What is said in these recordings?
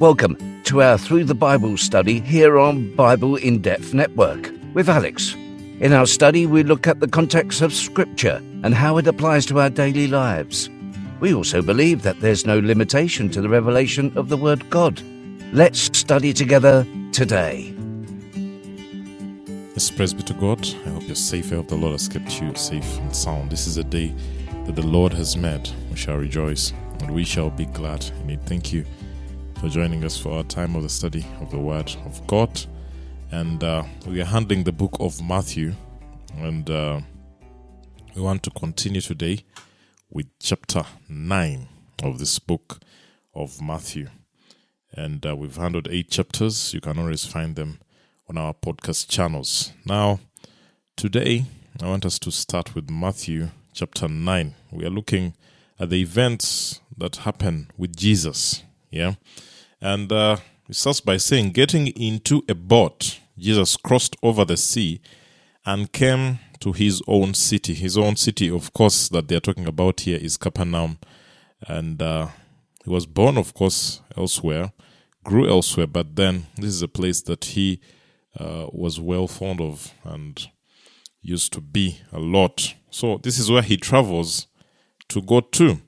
Welcome to our Through the Bible study here on Bible in Depth Network with Alex. In our study, we look at the context of Scripture and how it applies to our daily lives. We also believe that there's no limitation to the revelation of the Word God. Let's study together today. Yes, praise be to God. I hope you're safe. I hope the Lord has kept you safe and sound. This is a day that the Lord has made. We shall rejoice and we shall be glad in it. Thank you for joining us for our time of the study of the Word of God. And uh, we are handling the book of Matthew, and uh, we want to continue today with chapter 9 of this book of Matthew. And uh, we've handled eight chapters. You can always find them on our podcast channels. Now, today, I want us to start with Matthew chapter 9. We are looking at the events that happen with Jesus. Yeah. And uh, it starts by saying, getting into a boat, Jesus crossed over the sea and came to his own city. His own city, of course, that they're talking about here is Capernaum. And uh, he was born, of course, elsewhere, grew elsewhere, but then this is a place that he uh, was well fond of and used to be a lot. So this is where he travels to go to.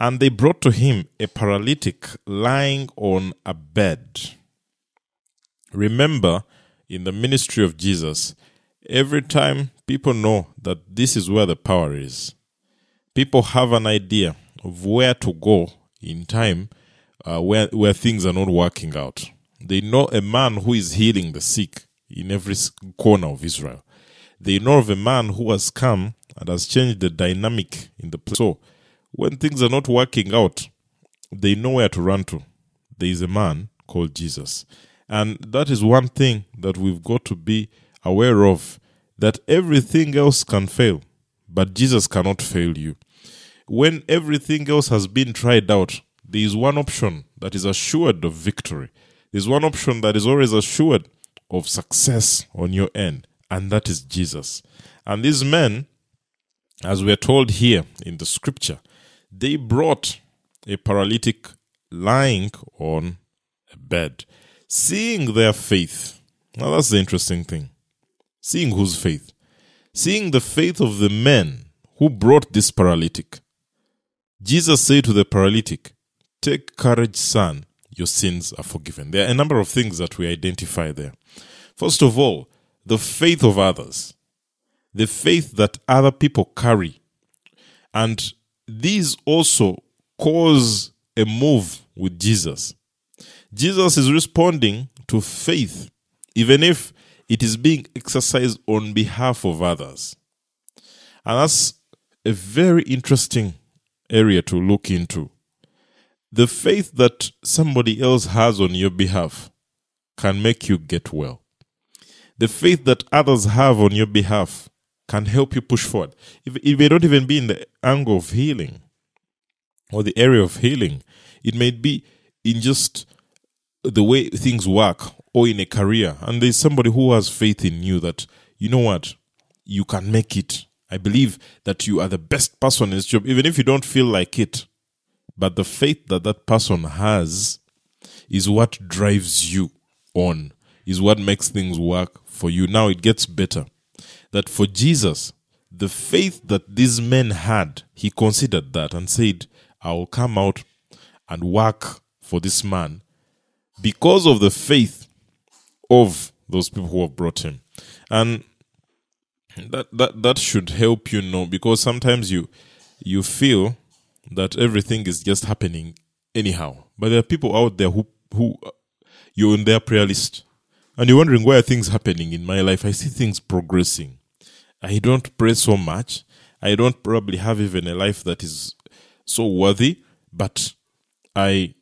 And they brought to him a paralytic lying on a bed. Remember, in the ministry of Jesus, every time people know that this is where the power is, people have an idea of where to go in time uh, where, where things are not working out. They know a man who is healing the sick in every corner of Israel. They know of a man who has come and has changed the dynamic in the place. So, when things are not working out, they know where to run to. There is a man called Jesus. And that is one thing that we've got to be aware of that everything else can fail, but Jesus cannot fail you. When everything else has been tried out, there is one option that is assured of victory. There's one option that is always assured of success on your end, and that is Jesus. And these men, as we're told here in the scripture, they brought a paralytic lying on a bed, seeing their faith. Now, that's the interesting thing. Seeing whose faith? Seeing the faith of the men who brought this paralytic. Jesus said to the paralytic, Take courage, son, your sins are forgiven. There are a number of things that we identify there. First of all, the faith of others, the faith that other people carry. And these also cause a move with Jesus. Jesus is responding to faith, even if it is being exercised on behalf of others. And that's a very interesting area to look into. The faith that somebody else has on your behalf can make you get well. The faith that others have on your behalf can help you push forward. If, may don't even be in the angle of healing or the area of healing, it may be in just the way things work or in a career. And there's somebody who has faith in you that, you know what, you can make it. I believe that you are the best person in this job, even if you don't feel like it. But the faith that that person has is what drives you on, is what makes things work for you. Now it gets better that for Jesus, the faith that these men had, he considered that and said, I will come out and work for this man because of the faith of those people who have brought him. And that that that should help you know because sometimes you you feel that everything is just happening anyhow. But there are people out there who who you're on their prayer list and you're wondering why are things happening in my life. I see things progressing. I don't pray so much. I don't probably have even a life that is so worthy, but I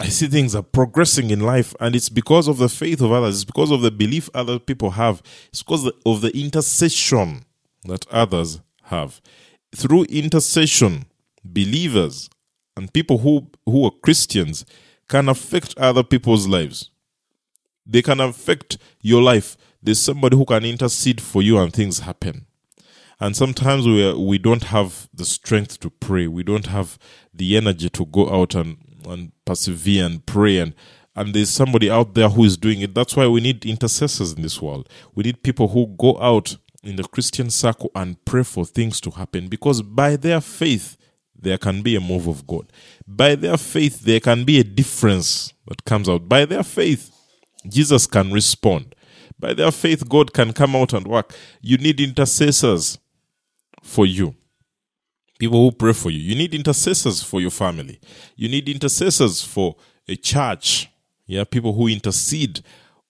I see things are progressing in life, and it's because of the faith of others. It's because of the belief other people have. It's because of the intercession that others have. Through intercession, believers and people who, who are Christians can affect other people's lives. They can affect your life there's somebody who can intercede for you and things happen. And sometimes we are, we don't have the strength to pray. We don't have the energy to go out and and persevere and pray and and there's somebody out there who is doing it. That's why we need intercessors in this world. We need people who go out in the Christian circle and pray for things to happen because by their faith, there can be a move of God. By their faith, there can be a difference that comes out. By their faith, Jesus can respond. By their faith, God can come out and work. You need intercessors for you. People who pray for you. You need intercessors for your family. You need intercessors for a church. Yeah, people who intercede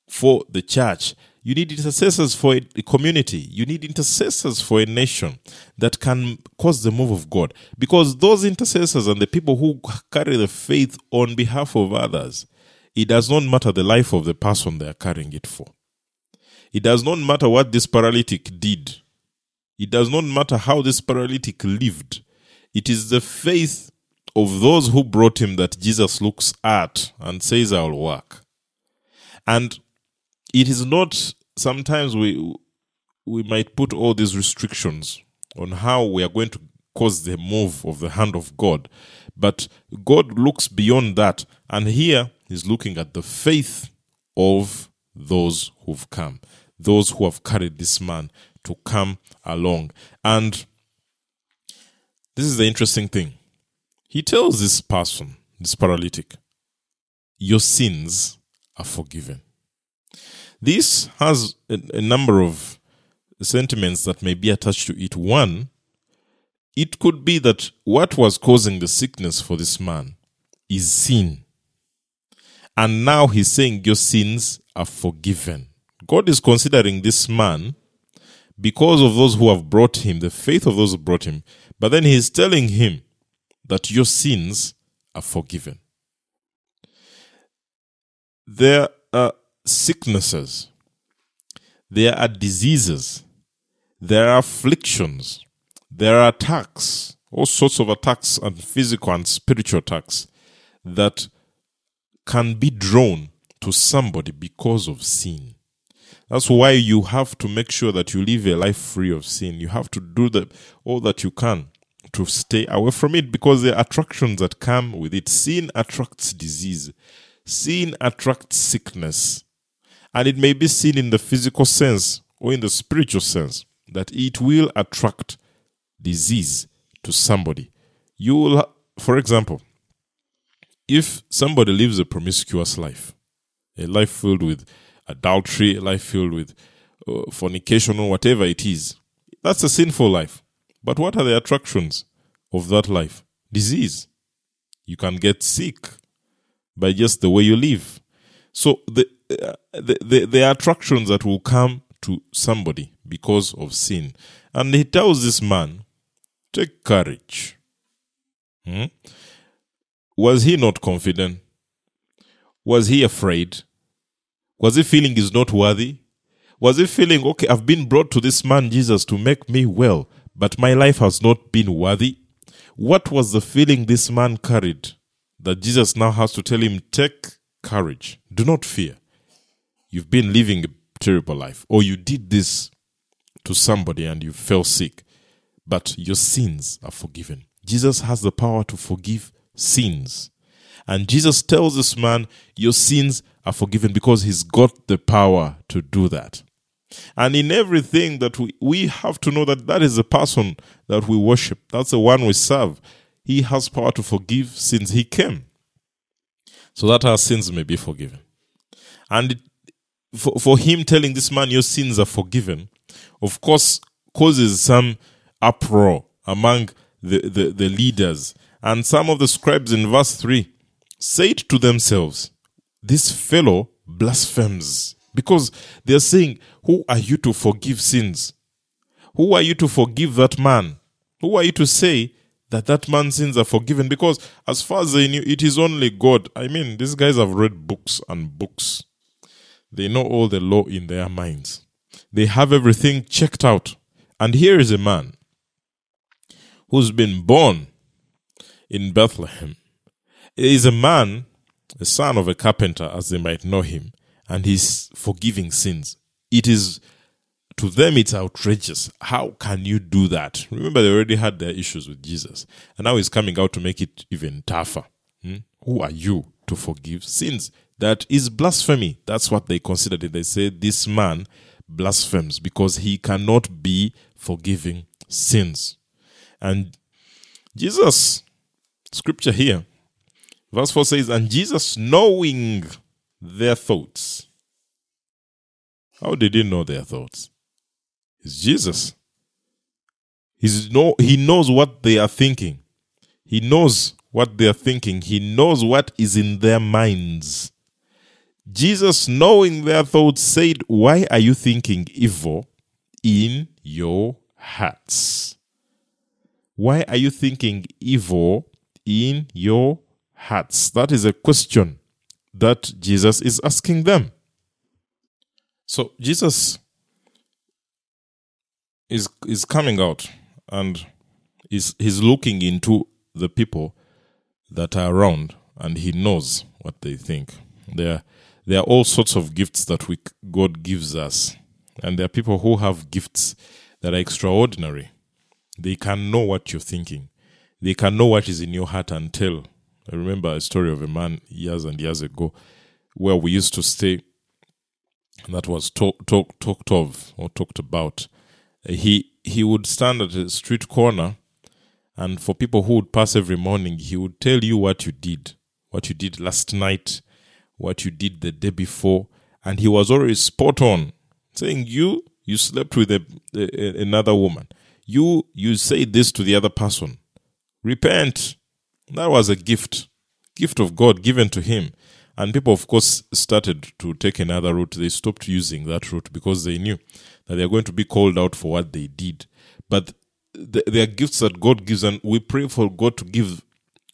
for the church. You need intercessors for a community. You need intercessors for a nation that can cause the move of God. Because those intercessors and the people who carry the faith on behalf of others, it does not matter the life of the person they are carrying it for. It does not matter what this paralytic did. It does not matter how this paralytic lived. It is the faith of those who brought him that Jesus looks at and says, I'll work. And it is not sometimes we we might put all these restrictions on how we are going to cause the move of the hand of God. But God looks beyond that. And here he's looking at the faith of those who've come, those who have carried this man to come along. And this is the interesting thing. He tells this person, this paralytic, your sins are forgiven. This has a, a number of sentiments that may be attached to it. One, it could be that what was causing the sickness for this man is sin. And now he's saying your sins are forgiven. God is considering this man because of those who have brought him, the faith of those who brought him. But then he's telling him that your sins are forgiven. There are sicknesses, there are diseases, there are afflictions, there are attacks, all sorts of attacks, and physical and spiritual attacks that can be drawn to somebody because of sin. That's why you have to make sure that you live a life free of sin. You have to do the, all that you can to stay away from it because are attractions that come with it. Sin attracts disease, sin attracts sickness. And it may be seen in the physical sense or in the spiritual sense that it will attract disease to somebody. You will, for example, if somebody lives a promiscuous life, a life filled with adultery, a life filled with uh, fornication or whatever it is, that's a sinful life. But what are the attractions of that life? Disease. You can get sick by just the way you live. So the, uh, the, the, the attractions that will come to somebody because of sin. And he tells this man, take courage. Hmm? Was he not confident? Was he afraid? Was he feeling he's not worthy? Was he feeling, okay, I've been brought to this man Jesus to make me well, but my life has not been worthy? What was the feeling this man carried that Jesus now has to tell him, take courage, do not fear? You've been living a terrible life, or you did this to somebody and you fell sick, but your sins are forgiven. Jesus has the power to forgive sins. And Jesus tells this man, Your sins are forgiven because he's got the power to do that. And in everything that we, we have to know that that is the person that we worship. That's the one we serve. He has power to forgive sins. He came so that our sins may be forgiven. And it, for, for him telling this man, Your sins are forgiven, of course, causes some uproar among the, the, the leaders. And some of the scribes in verse 3 said to themselves, This fellow blasphemes. Because they're saying, Who are you to forgive sins? Who are you to forgive that man? Who are you to say that that man's sins are forgiven? Because as far as they knew, it is only God. I mean, these guys have read books and books. They know all the law in their minds. They have everything checked out. And here is a man who's been born in Bethlehem. Is a man, a son of a carpenter, as they might know him, and he's forgiving sins. It is to them it's outrageous. How can you do that? Remember, they already had their issues with Jesus, and now he's coming out to make it even tougher. Hmm? Who are you to forgive sins? That is blasphemy. That's what they considered it. They say this man blasphemes because he cannot be forgiving sins. And Jesus, scripture here, verse 4 says, And Jesus, knowing their thoughts. How did he know their thoughts? It's Jesus. He's no, he knows what they are thinking. He knows what they are thinking. He knows what is in their minds. Jesus, knowing their thoughts, said, Why are you thinking evil in your hearts? Why are you thinking evil in your hearts? That is a question that Jesus is asking them. So Jesus is is coming out and is he's looking into the people that are around and he knows what they think. There there are all sorts of gifts that we God gives us. And there are people who have gifts that are extraordinary. They can know what you're thinking. They can know what is in your heart and tell. I remember a story of a man years and years ago where we used to stay that was talk, talk, talked of or talked about. Uh, he he would stand at a street corner and for people who would pass every morning, he would tell you what you did, what you did last night, what you did the day before, and he was always spot on, saying you you slept with a, a, another woman, you you say this to the other person, repent. That was a gift, gift of God given to him, and people of course started to take another route. They stopped using that route because they knew that they are going to be called out for what they did. But there are gifts that God gives, and we pray for God to give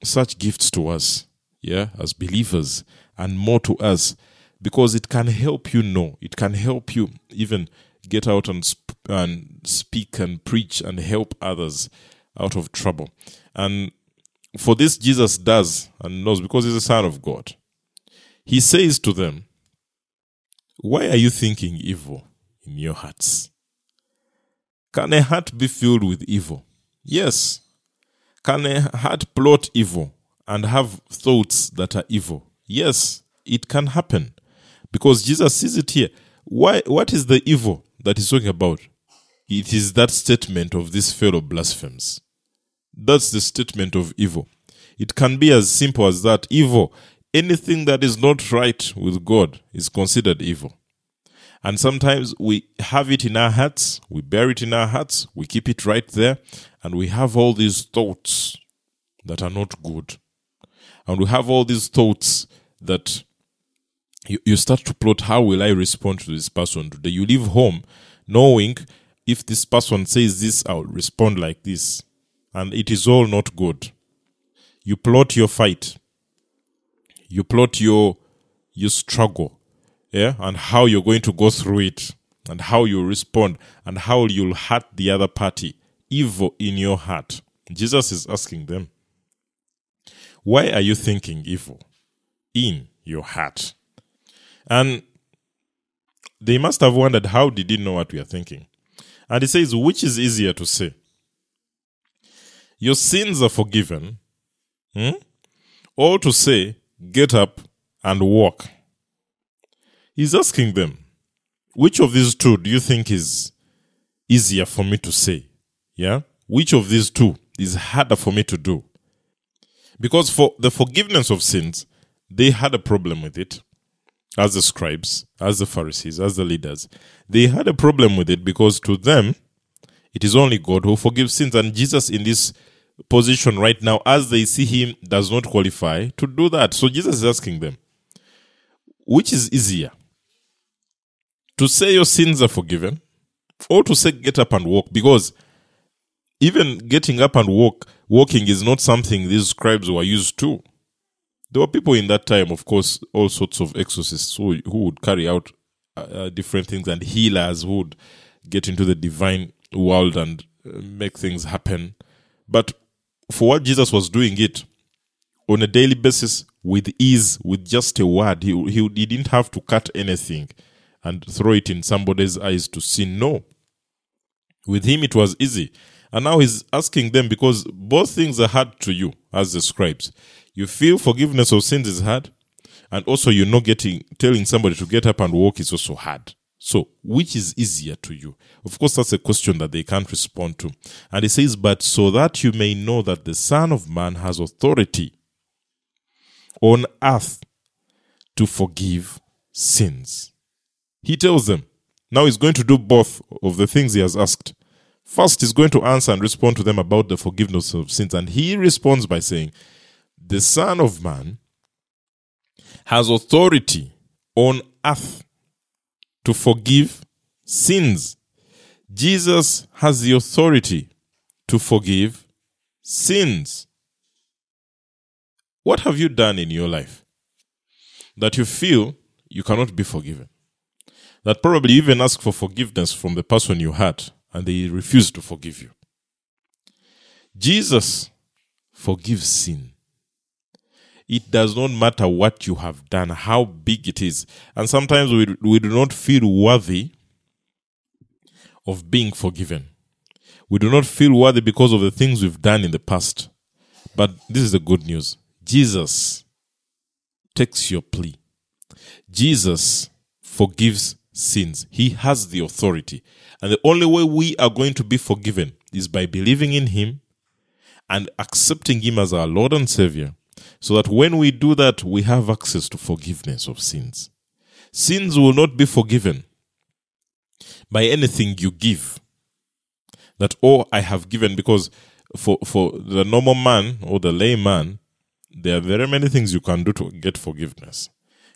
such gifts to us, yeah, as believers, and more to us because it can help you know, it can help you even get out and, sp- and speak and preach and help others out of trouble. And for this, Jesus does and knows because he's a son of God. He says to them, Why are you thinking evil in your hearts? Can a heart be filled with evil? Yes. Can a heart plot evil and have thoughts that are evil? Yes, it can happen because Jesus sees it here. Why? What is the evil that he's talking about? It is that statement of this fellow blasphemes. That's the statement of evil. It can be as simple as that. Evil, anything that is not right with God is considered evil. And sometimes we have it in our hearts, we bear it in our hearts, we keep it right there, and we have all these thoughts that are not good. And we have all these thoughts that you, you start to plot how will I respond to this person today? You leave home knowing if this person says this, I'll respond like this. And it is all not good. You plot your fight. You plot your your struggle. Yeah, and how you're going to go through it and how you respond and how you'll hurt the other party. Evil in your heart. Jesus is asking them, Why are you thinking evil? in your heart. And they must have wondered, how did he know what we are thinking? And he says, which is easier to say? Your sins are forgiven, hmm? or to say, get up and walk. He's asking them, which of these two do you think is easier for me to say? Yeah? Which of these two is harder for me to do? Because for the forgiveness of sins, they had a problem with it as the scribes, as the Pharisees, as the leaders. They had a problem with it because to them, it is only God who forgives sins. And Jesus, in this position right now, as they see him, does not qualify to do that. So Jesus is asking them, which is easier? To say your sins are forgiven or to say get up and walk? Because even getting up and walk, walking is not something these scribes were used to. There were people in that time, of course, all sorts of exorcists who, who would carry out uh, uh, different things and healers would get into the divine world and uh, make things happen. But for what Jesus was doing it on a daily basis with ease, with just a word, he, he, he didn't have to cut anything and throw it in somebody's eyes to see. No. With him, it was easy. And now he's asking them because both things are hard to you as the scribes You feel forgiveness of sins is hard, and also you're not getting telling somebody to get up and walk is also hard. So, which is easier to you? Of course, that's a question that they can't respond to. And he says, But so that you may know that the Son of Man has authority on earth to forgive sins. He tells them, now he's going to do both of the things he has asked. First, he's going to answer and respond to them about the forgiveness of sins. And he responds by saying, The Son of Man has authority on earth to forgive sins. Jesus has the authority to forgive sins. What have you done in your life that you feel you cannot be forgiven? That probably even ask for forgiveness from the person you hurt and they refuse to forgive you. Jesus forgives sin. It does not matter what you have done, how big it is. And sometimes we, we do not feel worthy of being forgiven. We do not feel worthy because of the things we've done in the past. But this is the good news Jesus takes your plea. Jesus forgives sins. He has the authority. And the only way we are going to be forgiven is by believing in Him and accepting Him as our Lord and Savior, so that when we do that, we have access to forgiveness of sins. Sins will not be forgiven by anything you give. That, oh, I have given, because for, for the normal man or the layman, there are very many things you can do to get forgiveness.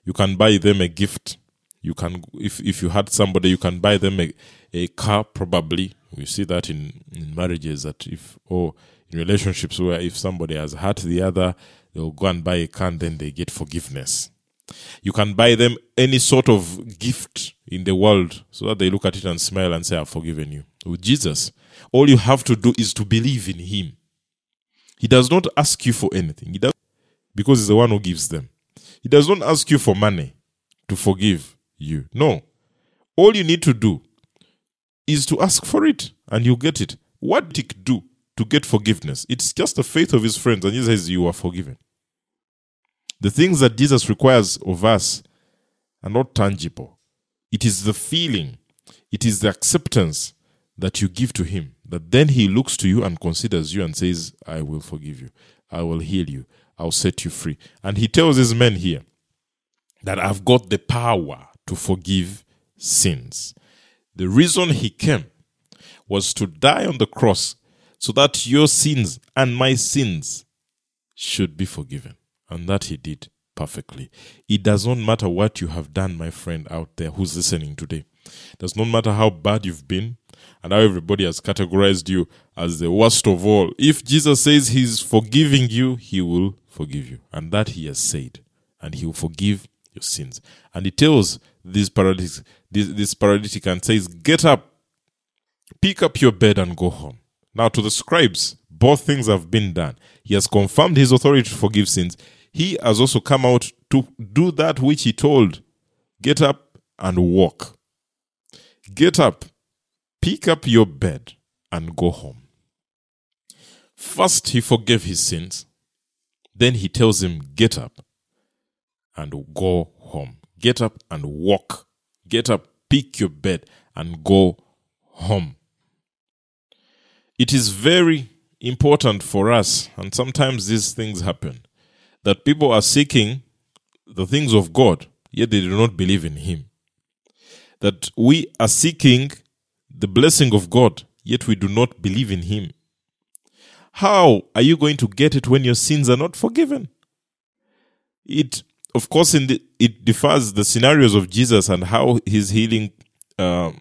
You can buy them a gift. You can, if, if you had somebody, you can buy them a, a car, probably. We see that in, in marriages that if, or in relationships where if somebody has hurt the other, they'll go and buy a can, then they get forgiveness. You can buy them any sort of gift in the world so that they look at it and smile and say, I've forgiven you. With Jesus, all you have to do is to believe in Him. He does not ask you for anything. He does because He's the one who gives them. He does not ask you for money to forgive you. No. All you need to do is to ask for it and you get it. What did he do to get forgiveness? It's just the faith of his friends, and he says, You are forgiven. The things that Jesus requires of us are not tangible. It is the feeling, it is the acceptance that you give to him, that then he looks to you and considers you and says, I will forgive you, I will heal you, I'll set you free. And he tells his men here that I've got the power to forgive sins. The reason he came was to die on the cross so that your sins and my sins should be forgiven. And that he did perfectly. It does not matter what you have done, my friend out there who's listening today. It does not matter how bad you've been and how everybody has categorized you as the worst of all. If Jesus says he's forgiving you, he will forgive you. And that he has said. And he will forgive your sins. And he tells this paralytic, this, this paralytic and says, Get up, pick up your bed and go home. Now, to the scribes, both things have been done. He has confirmed his authority to forgive sins. He has also come out to do that which he told get up and walk. Get up, pick up your bed, and go home. First, he forgave his sins. Then he tells him, Get up and go home. Get up and walk. Get up, pick your bed, and go home. It is very important for us, and sometimes these things happen, that people are seeking the things of God, yet they do not believe in Him. That we are seeking the blessing of God, yet we do not believe in Him. How are you going to get it when your sins are not forgiven? It of course, in the, it differs the scenarios of Jesus and how his healing, uh,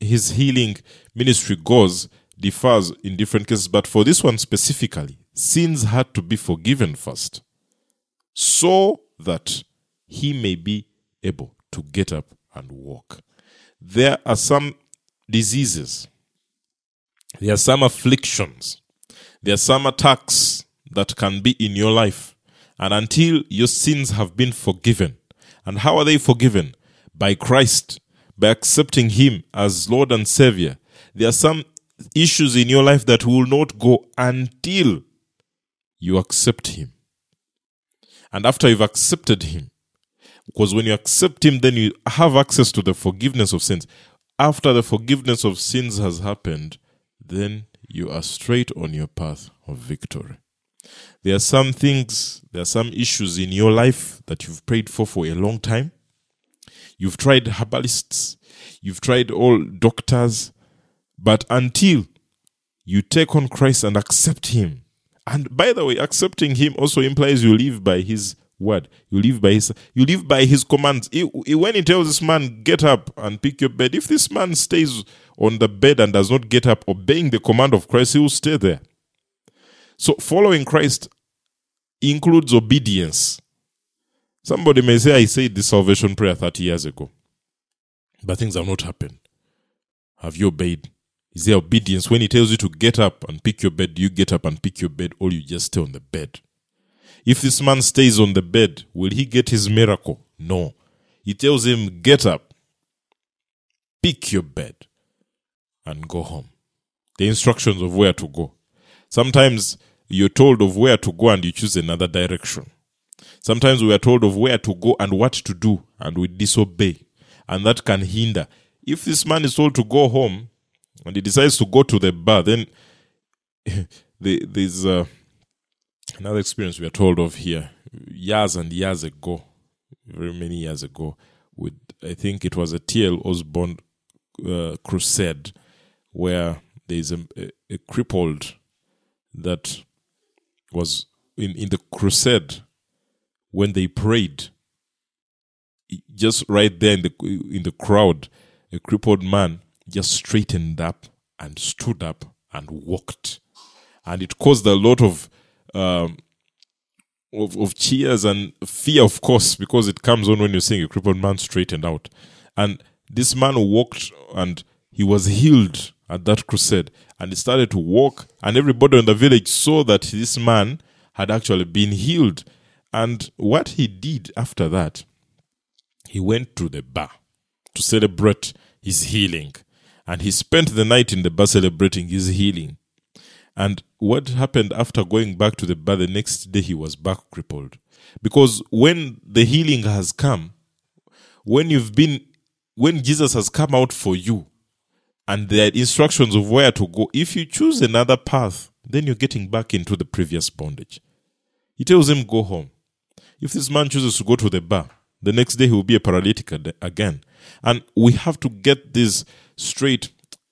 his healing ministry goes differs in different cases. But for this one specifically, sins had to be forgiven first, so that he may be able to get up and walk. There are some diseases, there are some afflictions, there are some attacks that can be in your life and until your sins have been forgiven. And how are they forgiven? By Christ, by accepting Him as Lord and Savior. There are some issues in your life that will not go until you accept Him And after you've accepted Him, because when you accept Him, then you have access to the forgiveness of sins. After the forgiveness of sins has happened, then you are straight on your path of victory. There are some things, there are some issues in your life that you've prayed for for a long time. You've tried herbalists, you've tried all doctors, but until you take on Christ and accept Him, and by the way, accepting Him also implies you live by His word. You live by His. You live by His commands. He, he, when He tells this man, "Get up and pick your bed," if this man stays on the bed and does not get up, obeying the command of Christ, he will stay there. So, following Christ includes obedience. Somebody may say, I said the salvation prayer 30 years ago, but things have not happened. Have you obeyed? Is there obedience? When he tells you to get up and pick your bed, you get up and pick your bed or you just stay on the bed? If this man stays on the bed, will he get his miracle? No. He tells him, get up, pick your bed, and go home. The instructions of where to go. Sometimes you're told of where to go and you choose another direction. Sometimes we are told of where to go and what to do and we disobey. And that can hinder. If this man is told to go home and he decides to go to the bar, then there's uh, another experience we are told of here years and years ago, very many years ago, with I think it was a T.L. Osborn uh, crusade where there's a, a, a crippled that was in, in the crusade when they prayed just right there in the in the crowd a crippled man just straightened up and stood up and walked. And it caused a lot of um, of, of cheers and fear of course because it comes on when you're seeing a crippled man straightened out. And this man walked and he was healed at that crusade. And he started to walk and everybody in the village saw that this man had actually been healed. And what he did after that he went to the bar to celebrate his healing and he spent the night in the bar celebrating his healing and what happened after going back to the bar the next day he was back crippled because when the healing has come when you've been when jesus has come out for you and there are instructions of where to go. If you choose another path, then you're getting back into the previous bondage. He tells him, Go home. If this man chooses to go to the bar, the next day he will be a paralytic again. And we have to get this straight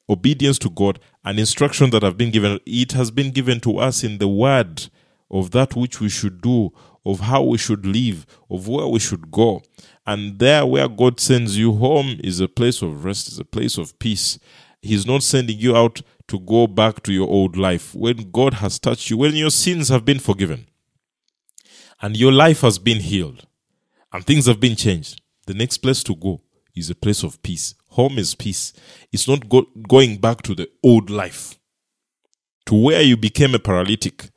obedience to God and instruction that have been given. It has been given to us in the word of that which we should do, of how we should live, of where we should go. And there, where God sends you home, is a place of rest, is a place of peace. He's not sending you out to go back to your old life. When God has touched you, when your sins have been forgiven, and your life has been healed, and things have been changed, the next place to go is a place of peace. Home is peace. It's not go- going back to the old life, to where you became a paralytic.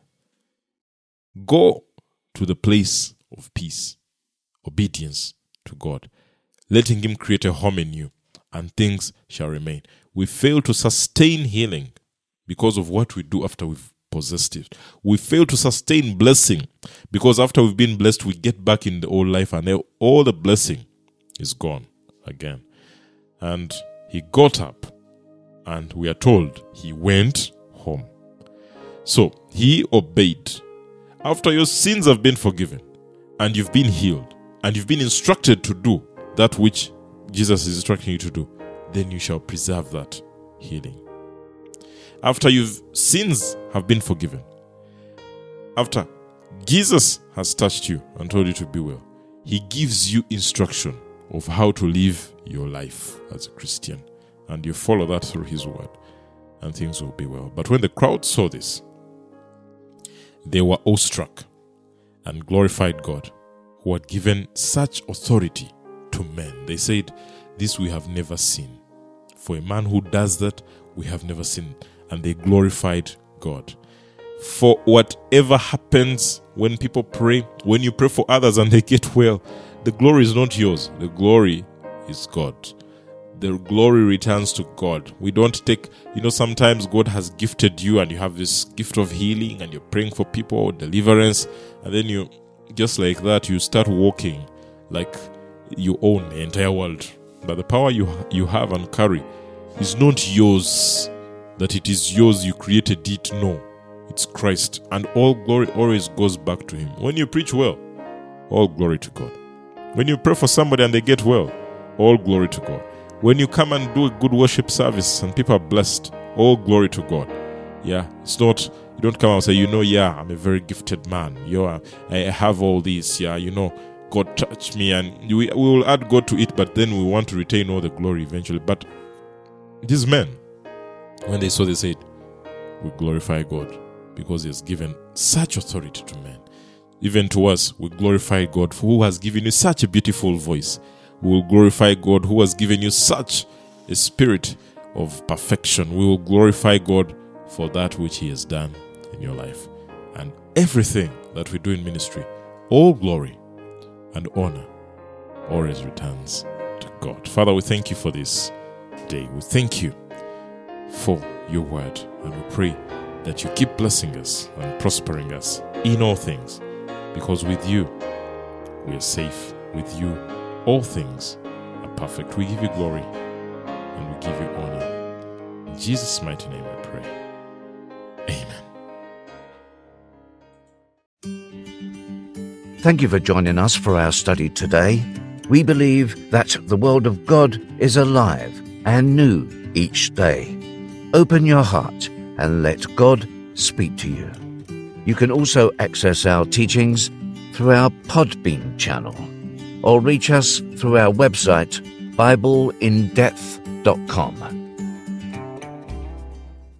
Go to the place of peace, obedience to God, letting Him create a home in you, and things shall remain we fail to sustain healing because of what we do after we've possessed it. We fail to sustain blessing because after we've been blessed, we get back in the old life and all the blessing is gone again. And he got up and we are told he went home. So he obeyed. After your sins have been forgiven and you've been healed and you've been instructed to do that which Jesus is instructing you to do, then you shall preserve that healing. After your sins have been forgiven, after Jesus has touched you and told you to be well, he gives you instruction of how to live your life as a Christian. And you follow that through his word, and things will be well. But when the crowd saw this, they were awestruck and glorified God, who had given such authority to men. They said, This we have never seen. For a man who does that, we have never seen. And they glorified God. For whatever happens when people pray, when you pray for others and they get well, the glory is not yours. The glory is God. The glory returns to God. We don't take, you know, sometimes God has gifted you and you have this gift of healing and you're praying for people, deliverance, and then you just like that, you start walking like you own the entire world. But the power you you have and carry is not yours. That it is yours, you created it. No, it's Christ, and all glory always goes back to Him. When you preach well, all glory to God. When you pray for somebody and they get well, all glory to God. When you come and do a good worship service and people are blessed, all glory to God. Yeah, it's not you don't come and say, you know, yeah, I'm a very gifted man. You are, I have all this. Yeah, you know, God touched me, and we, we will add God to it, but then we want to retain all the glory eventually. But these men, when they saw, they said, "We glorify God because He has given such authority to men." Even to us, we glorify God who has given you such a beautiful voice. We will glorify God who has given you such a spirit of perfection. We will glorify God for that which He has done in your life. And everything that we do in ministry, all glory and honor always returns to God. Father, we thank you for this day. We thank you for your word. And we pray that you keep blessing us and prospering us in all things. Because with you, we are safe. With you, all things are perfect. We give you glory and we give you honor. In Jesus' mighty name I pray. Amen. Thank you for joining us for our study today. We believe that the Word of God is alive and new each day. Open your heart and let God speak to you. You can also access our teachings through our Podbean channel or reach us through our website, BibleInDepth.com.